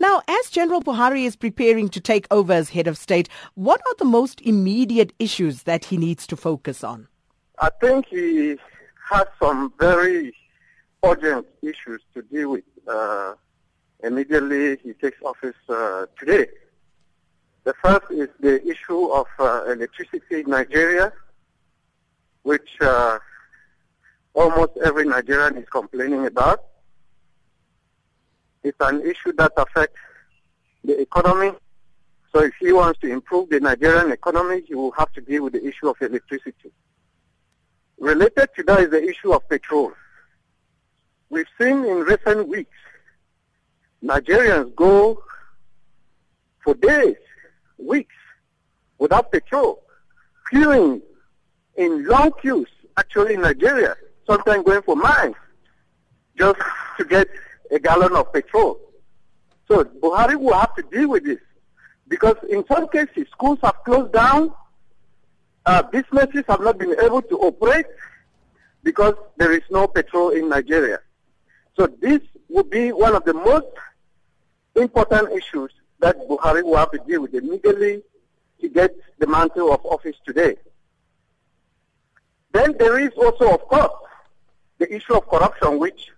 Now, as General Buhari is preparing to take over as head of state, what are the most immediate issues that he needs to focus on? I think he has some very urgent issues to deal with. Uh, immediately he takes office uh, today. The first is the issue of uh, electricity in Nigeria, which uh, almost every Nigerian is complaining about. It's an issue that affects the economy. So if he wants to improve the Nigerian economy, he will have to deal with the issue of electricity. Related to that is the issue of petrol. We've seen in recent weeks Nigerians go for days, weeks, without petrol, queuing in long queues, actually in Nigeria, sometimes going for miles, just to get a gallon of petrol. So Buhari will have to deal with this because in some cases schools have closed down, uh, businesses have not been able to operate because there is no petrol in Nigeria. So this would be one of the most important issues that Buhari will have to deal with immediately to get the mantle of office today. Then there is also, of course, the issue of corruption, which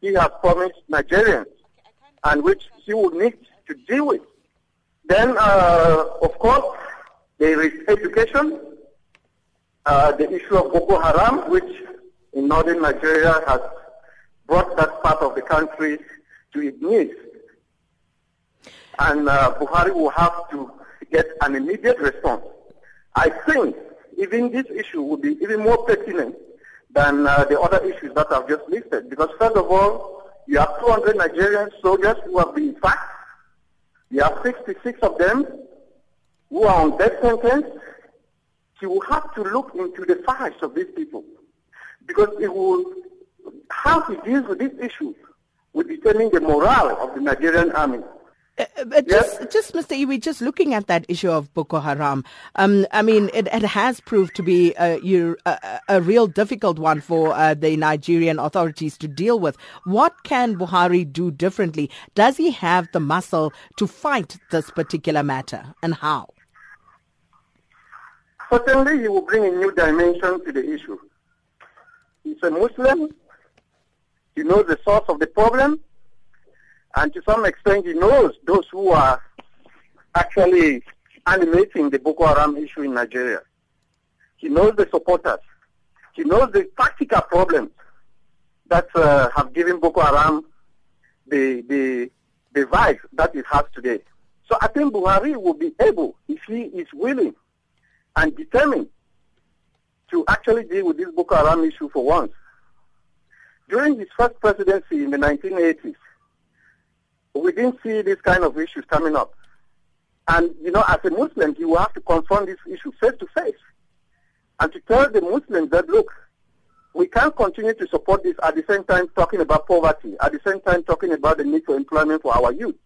he has promised Nigerians and which he will need to deal with. Then, uh, of course, there is education, uh, the issue of Boko Haram, which in northern Nigeria has brought that part of the country to its knees. And uh, Buhari will have to get an immediate response. I think even this issue will be even more pertinent than uh, the other issues that I've just listed. Because first of all, you have 200 Nigerian soldiers who have been sacked. You have 66 of them who are on death sentence. You will have to look into the files of these people. Because it will, how he deals with this issue will determine the morale of the Nigerian army. Uh, but just, just Mr. Iwi, just looking at that issue of Boko Haram, um, I mean, it, it, has proved to be a, a, a real difficult one for uh, the Nigerian authorities to deal with. What can Buhari do differently? Does he have the muscle to fight this particular matter, and how? Certainly, he will bring a new dimension to the issue. He's a Muslim. He knows the source of the problem and to some extent, he knows those who are actually animating the Boko Haram issue in Nigeria. He knows the supporters. He knows the practical problems that uh, have given Boko Haram the, the, the vibe that it has today. So I think Buhari will be able, if he is willing and determined, to actually deal with this Boko Haram issue for once. During his first presidency in the 1980s, we didn't see these kind of issues coming up. And, you know, as a Muslim, you have to confront this issue face to face. And to tell the Muslims that, look, we can't continue to support this at the same time talking about poverty, at the same time talking about the need for employment for our youth.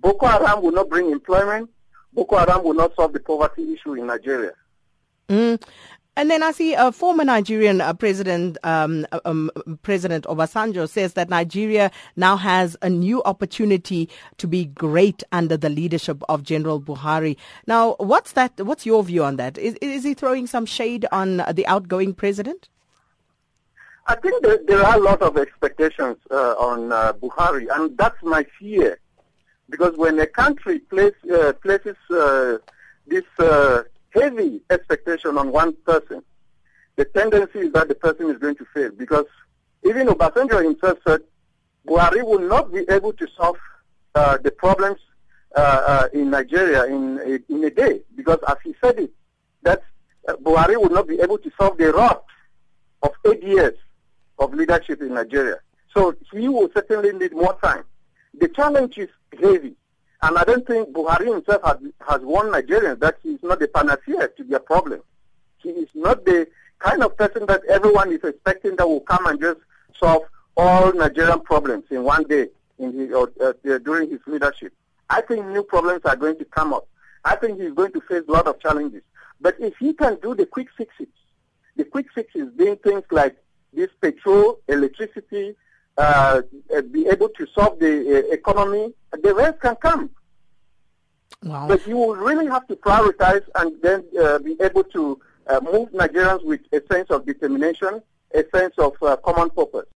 Boko Haram will not bring employment. Boko Haram will not solve the poverty issue in Nigeria. Mm. And then I see a former Nigerian uh, president, um, uh, um, President Obasanjo, says that Nigeria now has a new opportunity to be great under the leadership of General Buhari. Now, what's that? What's your view on that? Is, is he throwing some shade on the outgoing president? I think there are a lot of expectations uh, on uh, Buhari, and that's my fear. Because when a country place, uh, places uh, this heavy expectation on one person, the tendency is that the person is going to fail because even Obasanjo himself said Buhari will not be able to solve uh, the problems uh, uh, in Nigeria in, in a day because as he said it, that uh, Buhari will not be able to solve the rot of eight years of leadership in Nigeria. So he will certainly need more time. The challenge is heavy. And I don't think Buhari himself has, has warned Nigerians that he is not the panacea to their problem. He is not the kind of person that everyone is expecting that will come and just solve all Nigerian problems in one day in his, uh, uh, during his leadership. I think new problems are going to come up. I think he's going to face a lot of challenges. But if he can do the quick fixes, the quick fixes being things like this petrol, electricity, uh, be able to solve the uh, economy, the rest can come. Wow. But you will really have to prioritize and then uh, be able to uh, move Nigerians with a sense of determination, a sense of uh, common purpose.